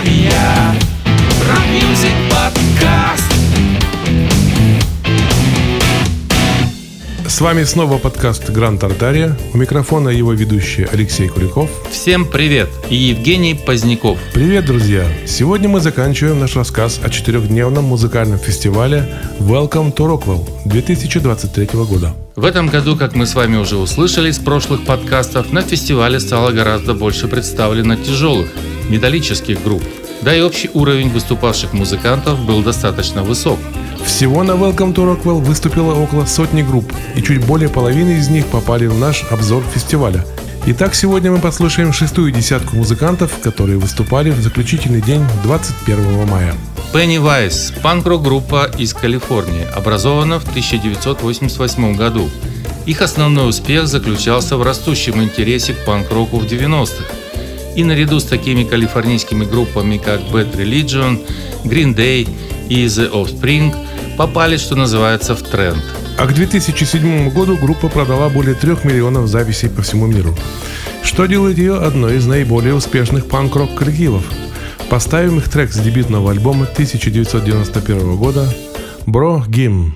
Артария. Rock music подкаст. С вами снова подкаст Гранд Артария. У микрофона его ведущий Алексей Куликов. Всем привет! И Евгений Поздняков. Привет, друзья! Сегодня мы заканчиваем наш рассказ о четырехдневном музыкальном фестивале Welcome to Rockville 2023 года. В этом году, как мы с вами уже услышали из прошлых подкастов, на фестивале стало гораздо больше представлено тяжелых, металлических групп. Да и общий уровень выступавших музыкантов был достаточно высок. Всего на Welcome to Rockwell выступило около сотни групп, и чуть более половины из них попали в наш обзор фестиваля. Итак, сегодня мы послушаем шестую десятку музыкантов, которые выступали в заключительный день 21 мая. Pennywise – панк-рок группа из Калифорнии, образована в 1988 году. Их основной успех заключался в растущем интересе к панк-року в 90-х. И наряду с такими калифорнийскими группами, как Bad Religion, Green Day и The Offspring, попали, что называется, в тренд. А к 2007 году группа продала более трех миллионов записей по всему миру, что делает ее одной из наиболее успешных панк-рок коллективов. Поставим их трек с дебютного альбома 1991 года «Bro Gim».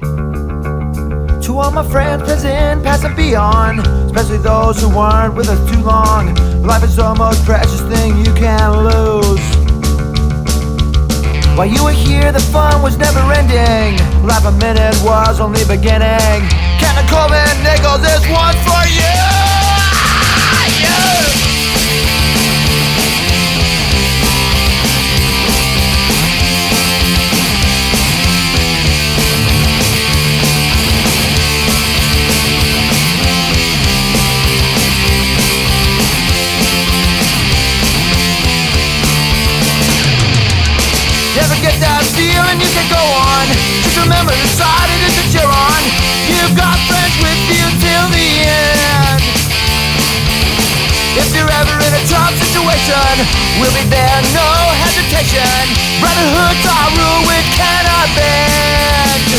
To all my friends, present, past and beyond, especially those who weren't with us too long. Life is the most precious thing you can lose. While you were here, the fun was never ending. Life a minute was only beginning. And Coleman Nichols, this one's for you. Remember the side it is that you're on. You've got friends with you till the end. If you're ever in a tough situation, we'll be there, no hesitation. Brotherhood's our rule, we cannot bend.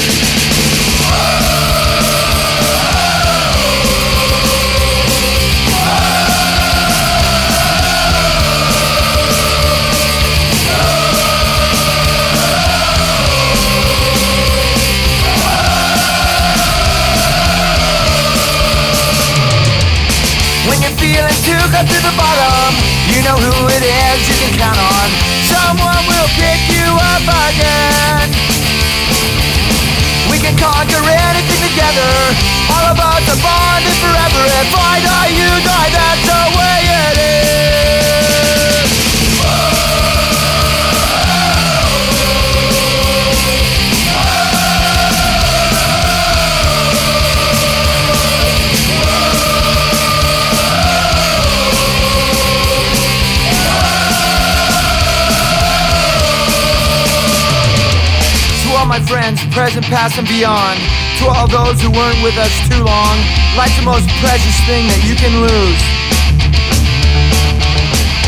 My friends, present, past, and beyond. To all those who weren't with us too long. Life's the most precious thing that you can lose.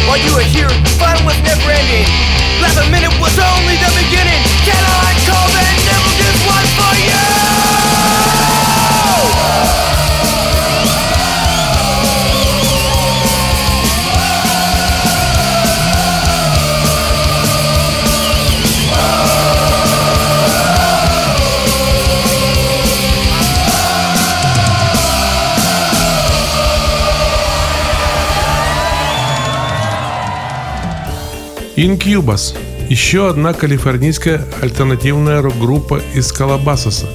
While you were here, the fun was never ending. Last minute was only the beginning. Incubus – еще одна калифорнийская альтернативная рок-группа из Калабасоса.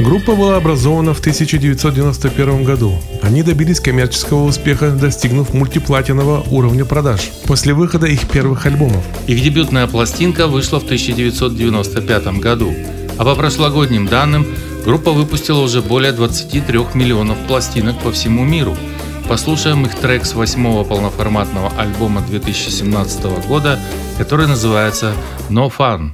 Группа была образована в 1991 году. Они добились коммерческого успеха, достигнув мультиплатинового уровня продаж после выхода их первых альбомов. Их дебютная пластинка вышла в 1995 году, а по прошлогодним данным группа выпустила уже более 23 миллионов пластинок по всему миру. Послушаем их трек с восьмого полноформатного альбома 2017 года, который называется «No Fun».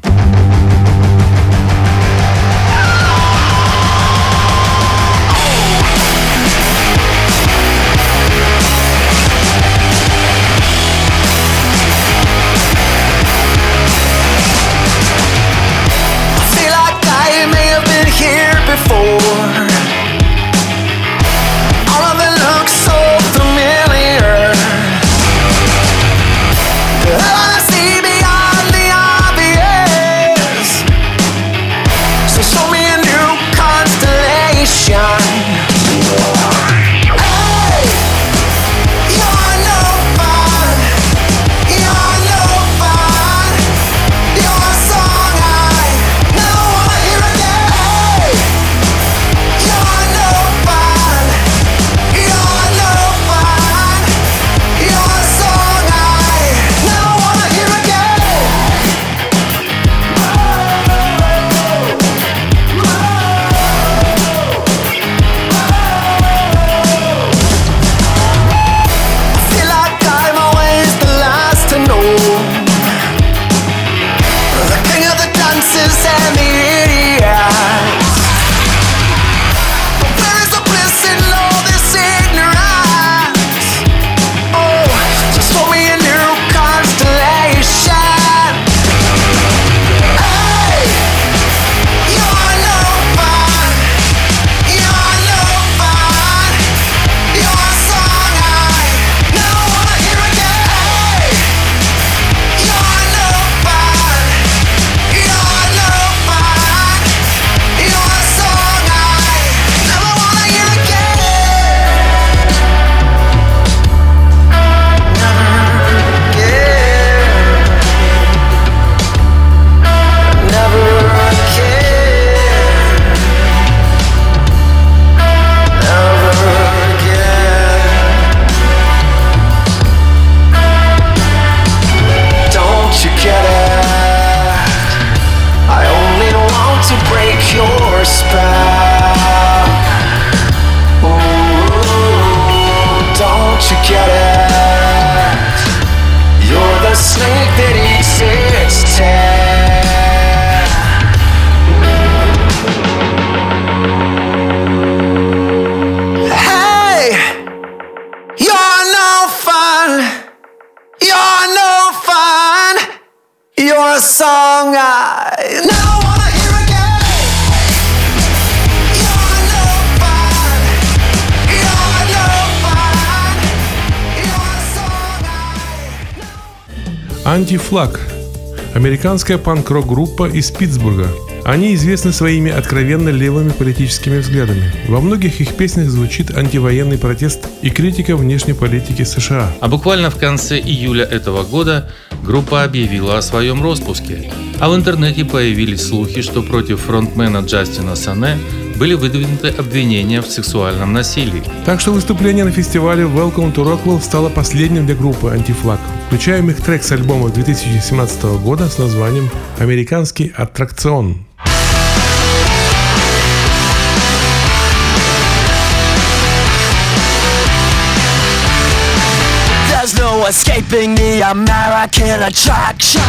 Антифлаг. Американская панк-рок-группа из Питтсбурга. Они известны своими откровенно левыми политическими взглядами. Во многих их песнях звучит антивоенный протест и критика внешней политики США. А буквально в конце июля этого года группа объявила о своем распуске. А в интернете появились слухи, что против фронтмена Джастина Сане были выдвинуты обвинения в сексуальном насилии. Так что выступление на фестивале Welcome to Rockwell стало последним для группы Антифлаг. Включаем их трек с альбома 2017 года с названием «Американский аттракцион». Escaping the American attraction.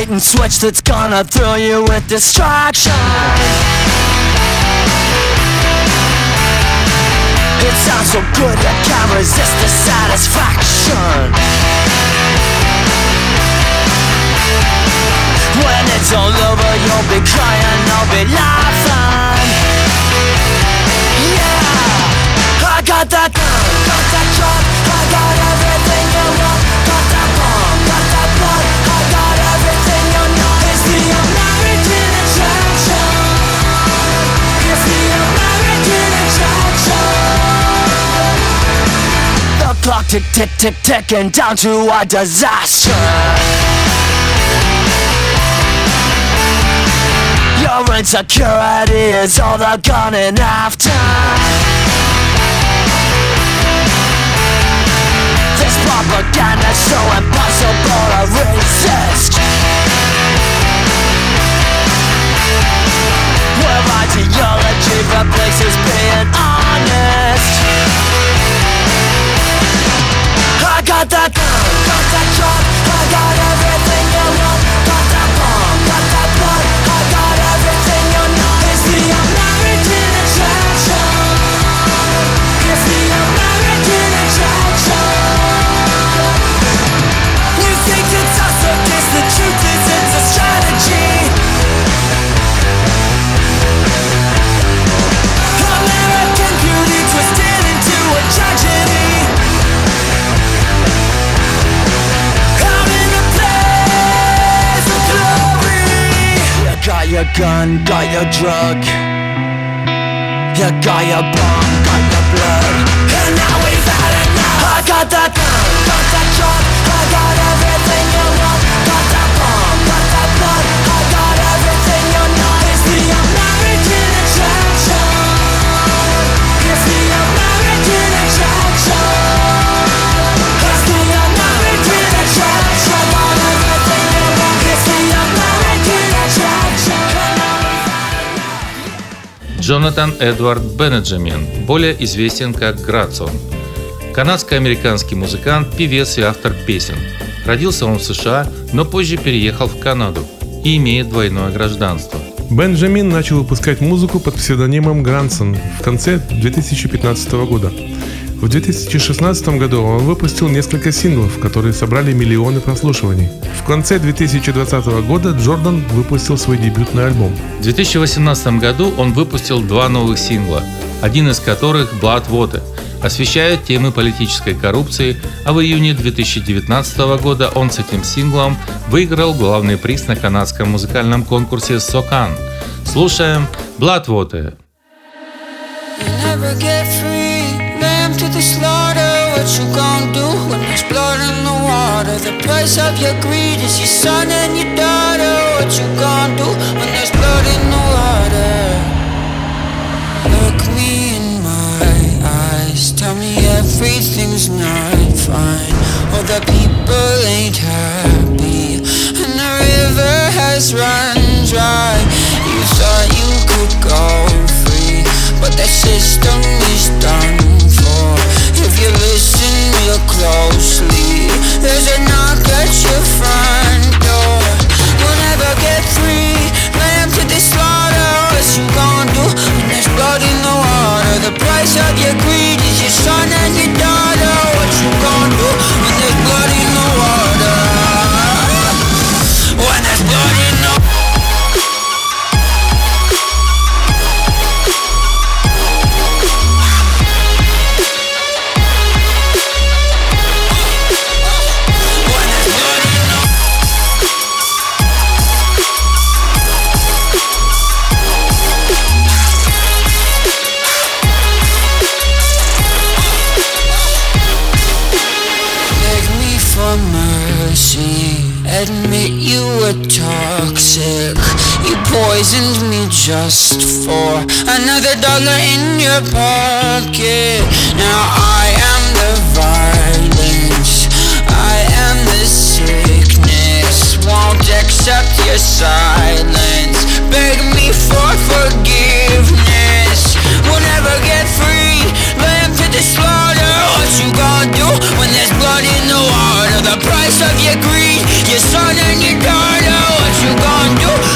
And switch that's gonna thrill you with distraction. It sounds so good you can't resist the satisfaction. When it's all over, you'll be crying, I'll be laughing. Yeah, I got that tick tick tick ticking down to a disaster. Your insecurity is all they're gunning after. This propaganda's so impossible to resist. Where ideology replaces being honest. Got that got that truck, I got everything you want. Gun, got your drug. You got your bomb, got your blood. And now we've had enough. I got that gun, got that drug. I got Джонатан Эдвард Бенеджамин, более известен как Грацион. Канадско-американский музыкант, певец и автор песен. Родился он в США, но позже переехал в Канаду и имеет двойное гражданство. Бенджамин начал выпускать музыку под псевдонимом Грансон в конце 2015 года. В 2016 году он выпустил несколько синглов, которые собрали миллионы прослушиваний. В конце 2020 года Джордан выпустил свой дебютный альбом. В 2018 году он выпустил два новых сингла, один из которых «Blood Water», освещает темы политической коррупции, а в июне 2019 года он с этим синглом выиграл главный приз на канадском музыкальном конкурсе «Сокан». Слушаем «Blood the slaughter. What you gonna do when there's blood in the water? The price of your greed is your son and your daughter. What you gonna do when there's blood in the water? Look me in my eyes, tell me everything's not fine. All the people ain't happy, and the river has run dry. You thought you could go free, but the system is done. Listen real closely, there's a knock at your front door. You'll never get free, lamb to the slaughter. What you gonna do when there's blood in the water? The price of your greed is your son and your daughter. What you gonna do just for another dollar in your pocket. Now I am the violence, I am the sickness. Won't accept your silence. Beg me for forgiveness. We'll never get free. Lamb to the slaughter. What you gonna do when there's blood in the water? The price of your greed, your son and your daughter. What you gonna do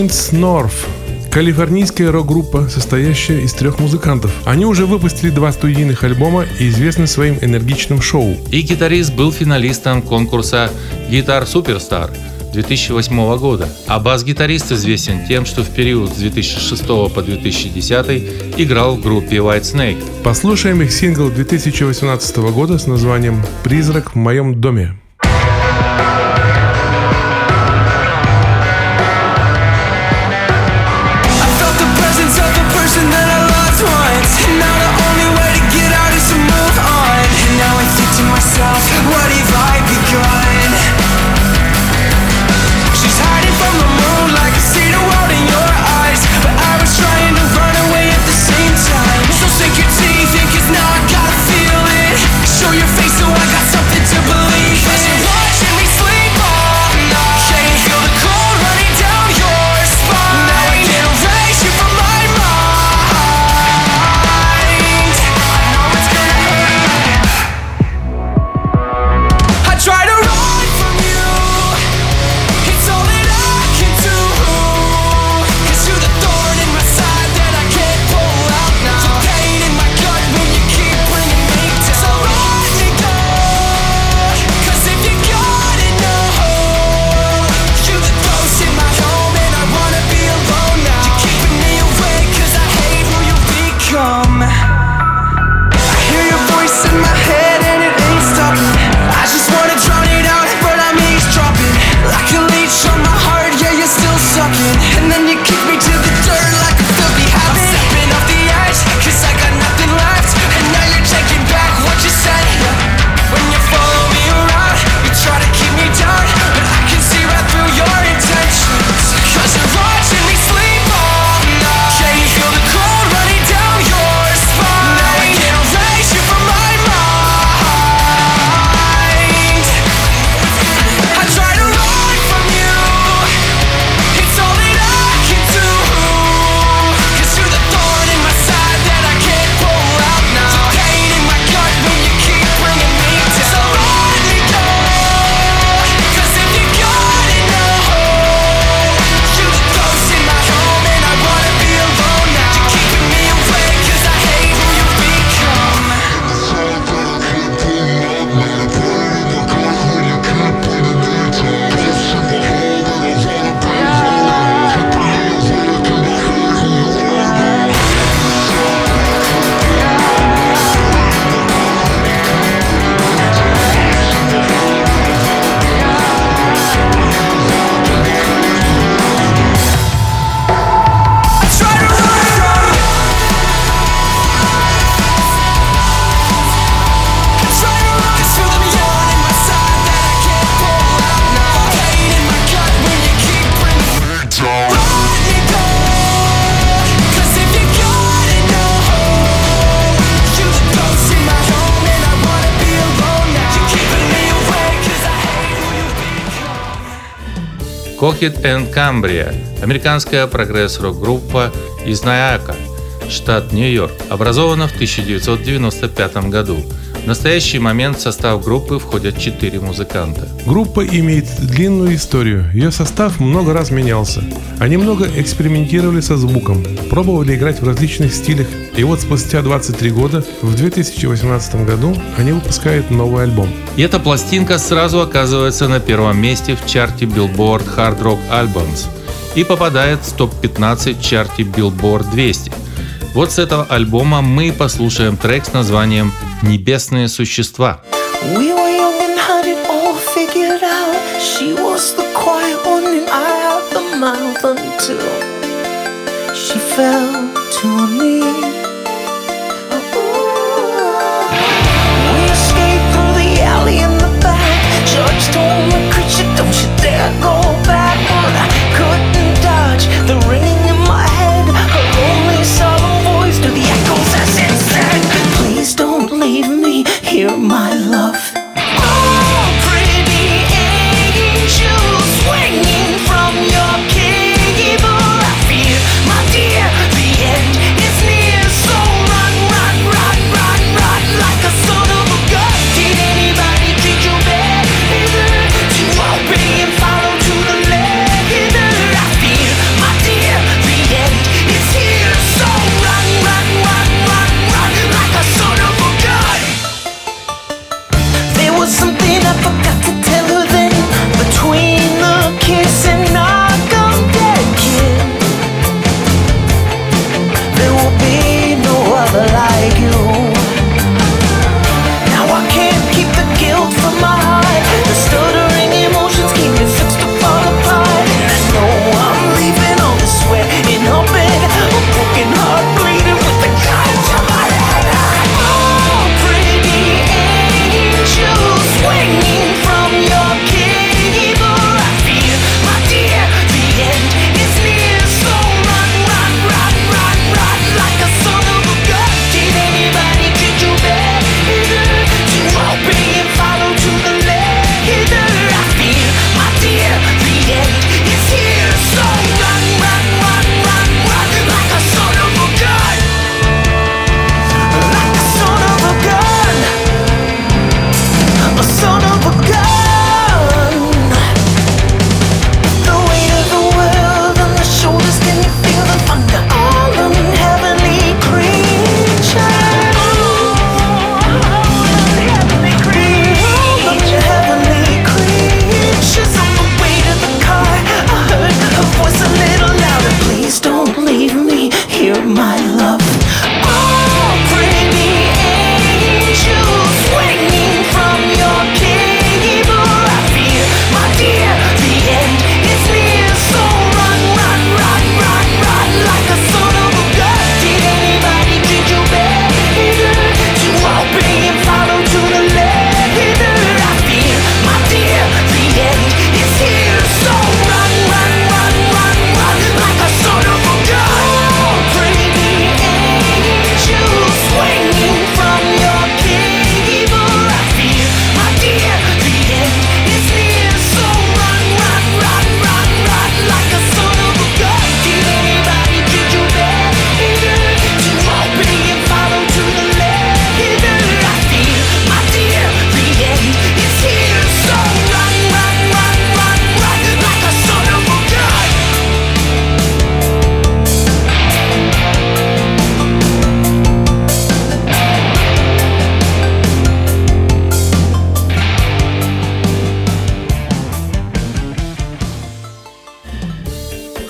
Points North. Калифорнийская рок-группа, состоящая из трех музыкантов. Они уже выпустили два студийных альбома и известны своим энергичным шоу. И гитарист был финалистом конкурса «Гитар Суперстар» 2008 года. А бас-гитарист известен тем, что в период с 2006 по 2010 играл в группе White Snake. Послушаем их сингл 2018 года с названием «Призрак в моем доме». Coheed and Cambria – американская прогресс-рок-группа из Найака, штат Нью-Йорк, образована в 1995 году. В настоящий момент в состав группы входят четыре музыканта. Группа имеет длинную историю. Ее состав много раз менялся. Они много экспериментировали со звуком, пробовали играть в различных стилях. И вот спустя 23 года, в 2018 году, они выпускают новый альбом. И эта пластинка сразу оказывается на первом месте в чарте Billboard Hard Rock Albums и попадает в топ-15 в чарте Billboard 200. Вот с этого альбома мы послушаем трек с названием «Небесные существа». We were young and had it all figured out. She was the quiet one and I had the mouth until she fell to her knees. Told creature, don't you dare go back. But I couldn't dodge the ringing in my head. Her only solemn voice the echoes as it said, Please don't leave me here, my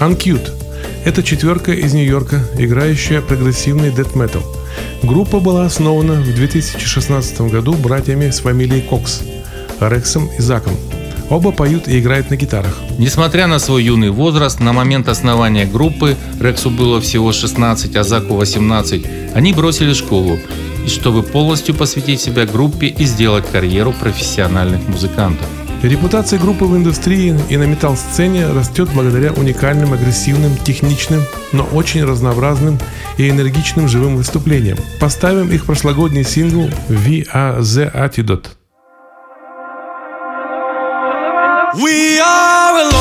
Uncute – это четверка из Нью-Йорка, играющая прогрессивный дэт метал. Группа была основана в 2016 году братьями с фамилией Кокс – Рексом и Заком. Оба поют и играют на гитарах. Несмотря на свой юный возраст, на момент основания группы Рексу было всего 16, а Заку 18, они бросили школу, чтобы полностью посвятить себя группе и сделать карьеру профессиональных музыкантов. Репутация группы в индустрии и на метал-сцене растет благодаря уникальным, агрессивным, техничным, но очень разнообразным и энергичным живым выступлениям. Поставим их прошлогодний сингл «We are the Antidote». We are alone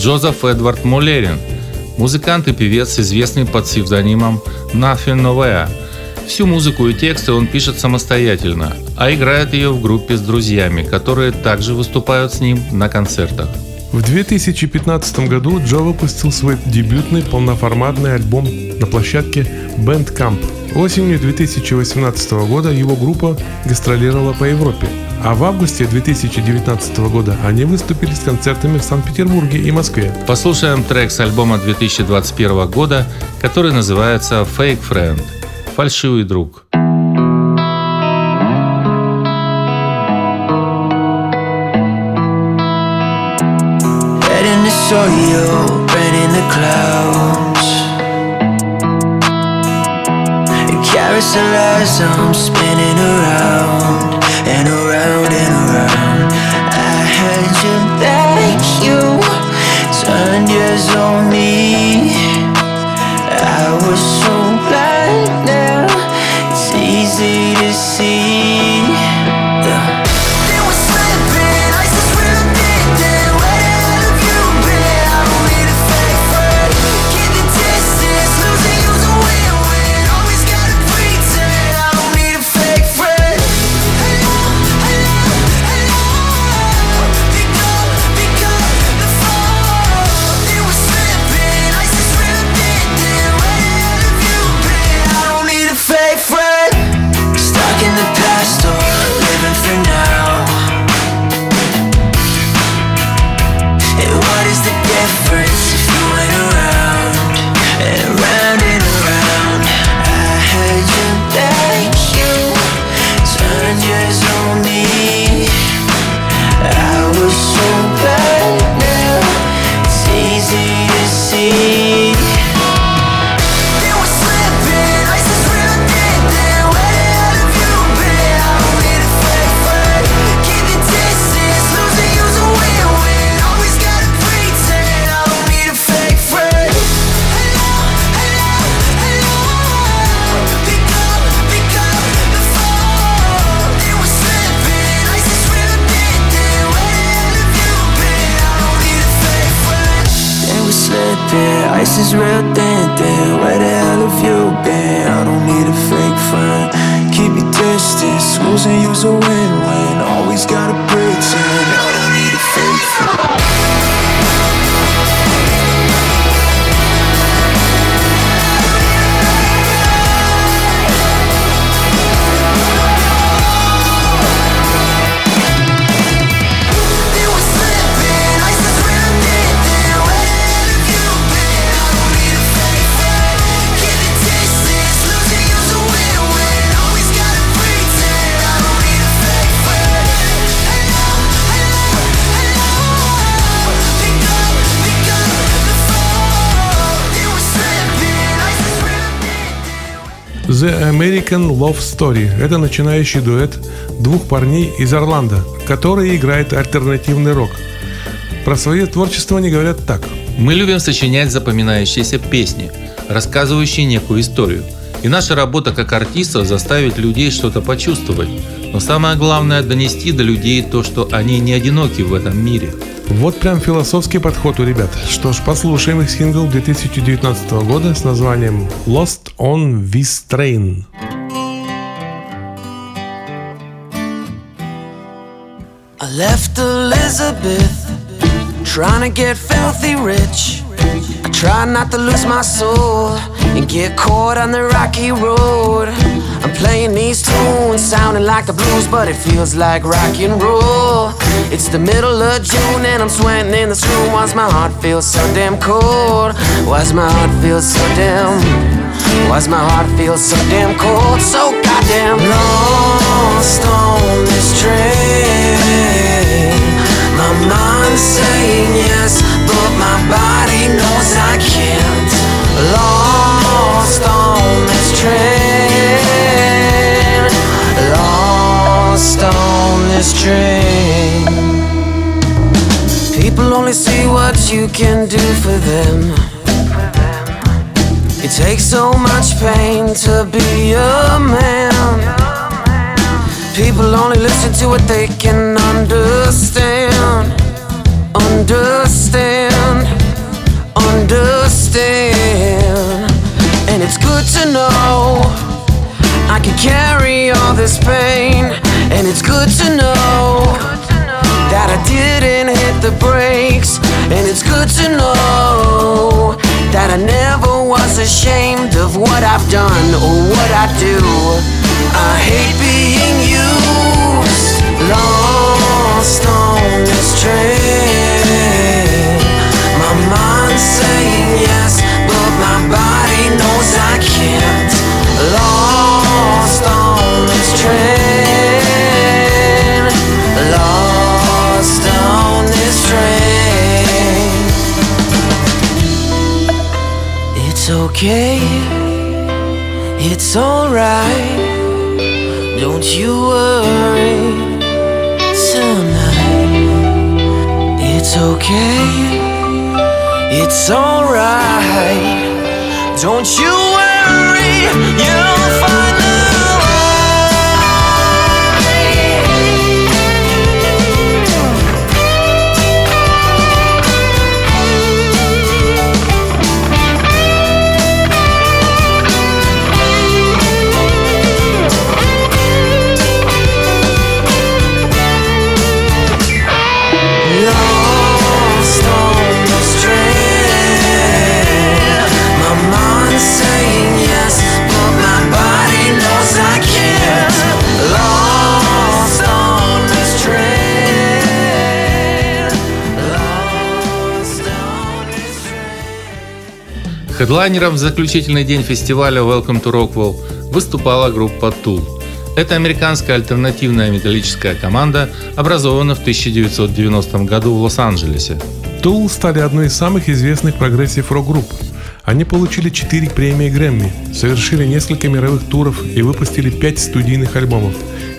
Джозеф Эдвард Мулерин, музыкант и певец, известный под псевдонимом Nothing Novea. Всю музыку и тексты он пишет самостоятельно, а играет ее в группе с друзьями, которые также выступают с ним на концертах. В 2015 году Джо выпустил свой дебютный полноформатный альбом на площадке Bandcamp. Осенью 2018 года его группа гастролировала по Европе, а в августе 2019 года они выступили с концертами в Санкт-Петербурге и Москве. Послушаем трек с альбома 2021 года, который называется «Fake Friend» – «Фальшивый друг». saw you burning the clouds. And carouselize, I'm spinning around And around and around. I had you like you Turned years on me. The American Love Story. Это начинающий дуэт двух парней из Орландо, которые играют альтернативный рок. Про свое творчество они говорят так. Мы любим сочинять запоминающиеся песни, рассказывающие некую историю. И наша работа как артистов заставить людей что-то почувствовать. Но самое главное донести до людей то, что они не одиноки в этом мире. Вот прям философский подход у ребят. Что ж, послушаем их сингл 2019 года с названием Lost on This Train. I left Elizabeth trying to get filthy rich. Try not to lose my soul and get caught on the rocky road. I'm playing these tunes, sounding like the blues, but it feels like rock and roll. It's the middle of June and I'm sweating in this room. Why's my heart feel so damn cold? Why's my heart feel so damn? Why's my heart feel so damn cold? So goddamn lost on this train. My mind's saying yes, this. People only see what you can do for them. It takes so much pain to be a man. People only listen to what they can understand. Understand. Understand. And it's good to know I can carry all this pain. And it's good to know that I didn't hit the brakes. And it's good to know that I never was ashamed of what I've done or what I do. I hate being used, lost on this train. Okay, it's alright. Don't you worry tonight. It's okay, it's alright. Don't you worry, you'll find Хедлайнером в заключительный день фестиваля Welcome to Rockville выступала группа Tool. Это американская альтернативная металлическая команда, образована в 1990 году в Лос-Анджелесе. Tool стали одной из самых известных progressive рок-групп. Они получили 4 премии Грэмми, совершили несколько мировых туров и выпустили 5 студийных альбомов,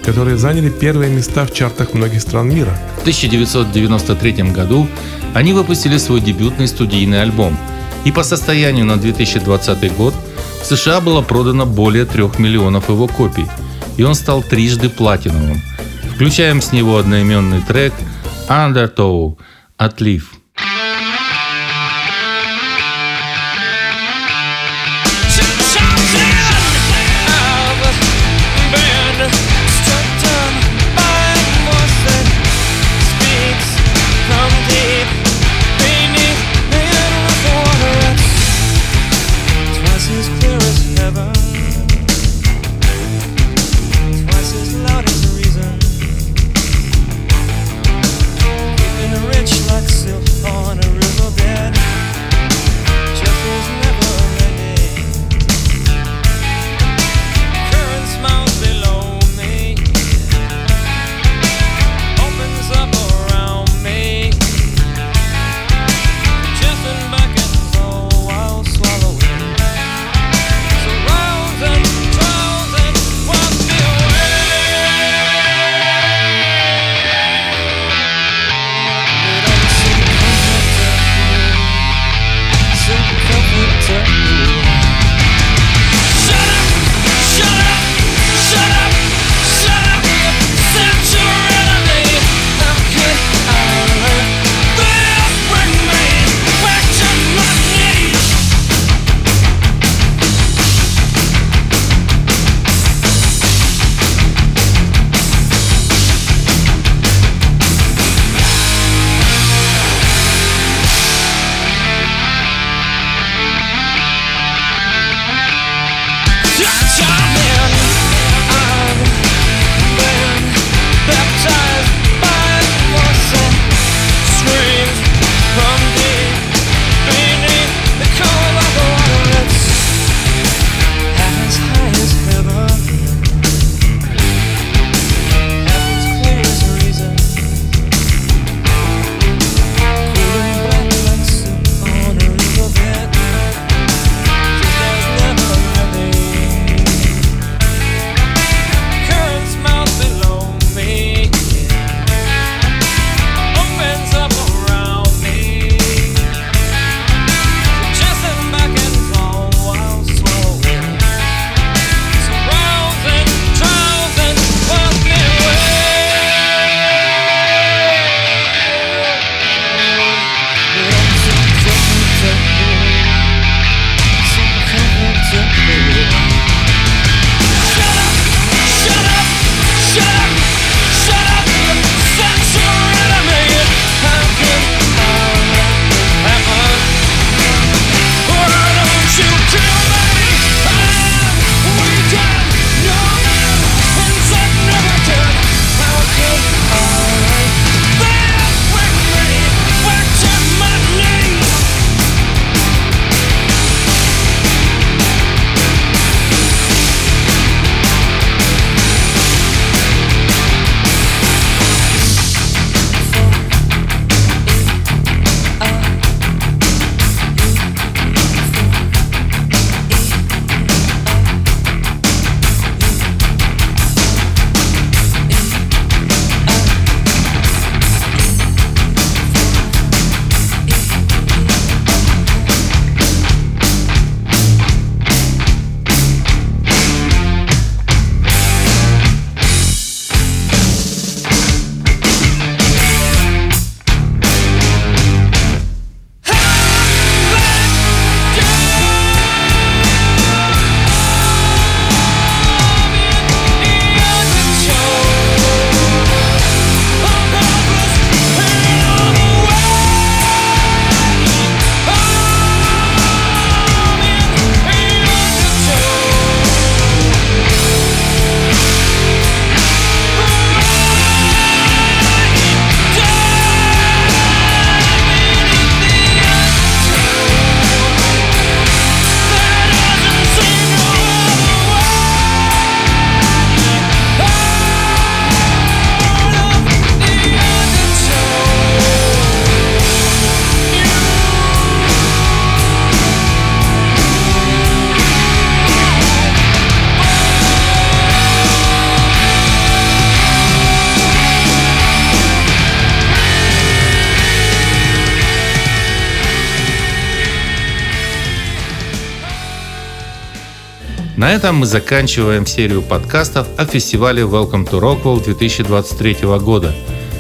которые заняли первые места в чартах многих стран мира. В 1993 году они выпустили свой дебютный студийный альбом, и по состоянию на 2020 год в США было продано более 3 миллионов его копий, и он стал трижды платиновым. Включаем с него одноименный трек Undertow «Отлив». Rich На этом мы заканчиваем серию подкастов о фестивале Welcome to Rockwell 2023 года.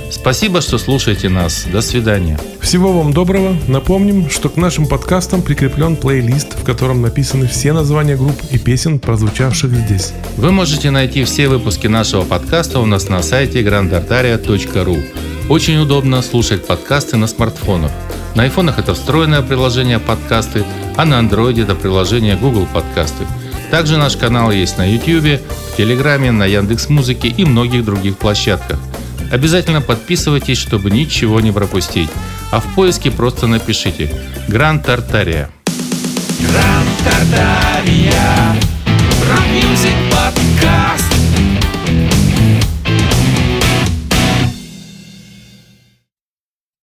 Спасибо, что слушаете нас. До свидания. Всего вам доброго. Напомним, что к нашим подкастам прикреплен плейлист, в котором написаны все названия групп и песен, прозвучавших здесь. Вы можете найти все выпуски нашего подкаста у нас на сайте grandartaria.ru. Очень удобно слушать подкасты на смартфонах. На айфонах это встроенное приложение подкасты, а на андроиде это приложение Google подкасты. Также наш канал есть на YouTube, в Телеграме, на Яндекс Музыке и многих других площадках. Обязательно подписывайтесь, чтобы ничего не пропустить. А в поиске просто напишите «Гранд Артария». Гранд Артария. Rock music подкаст.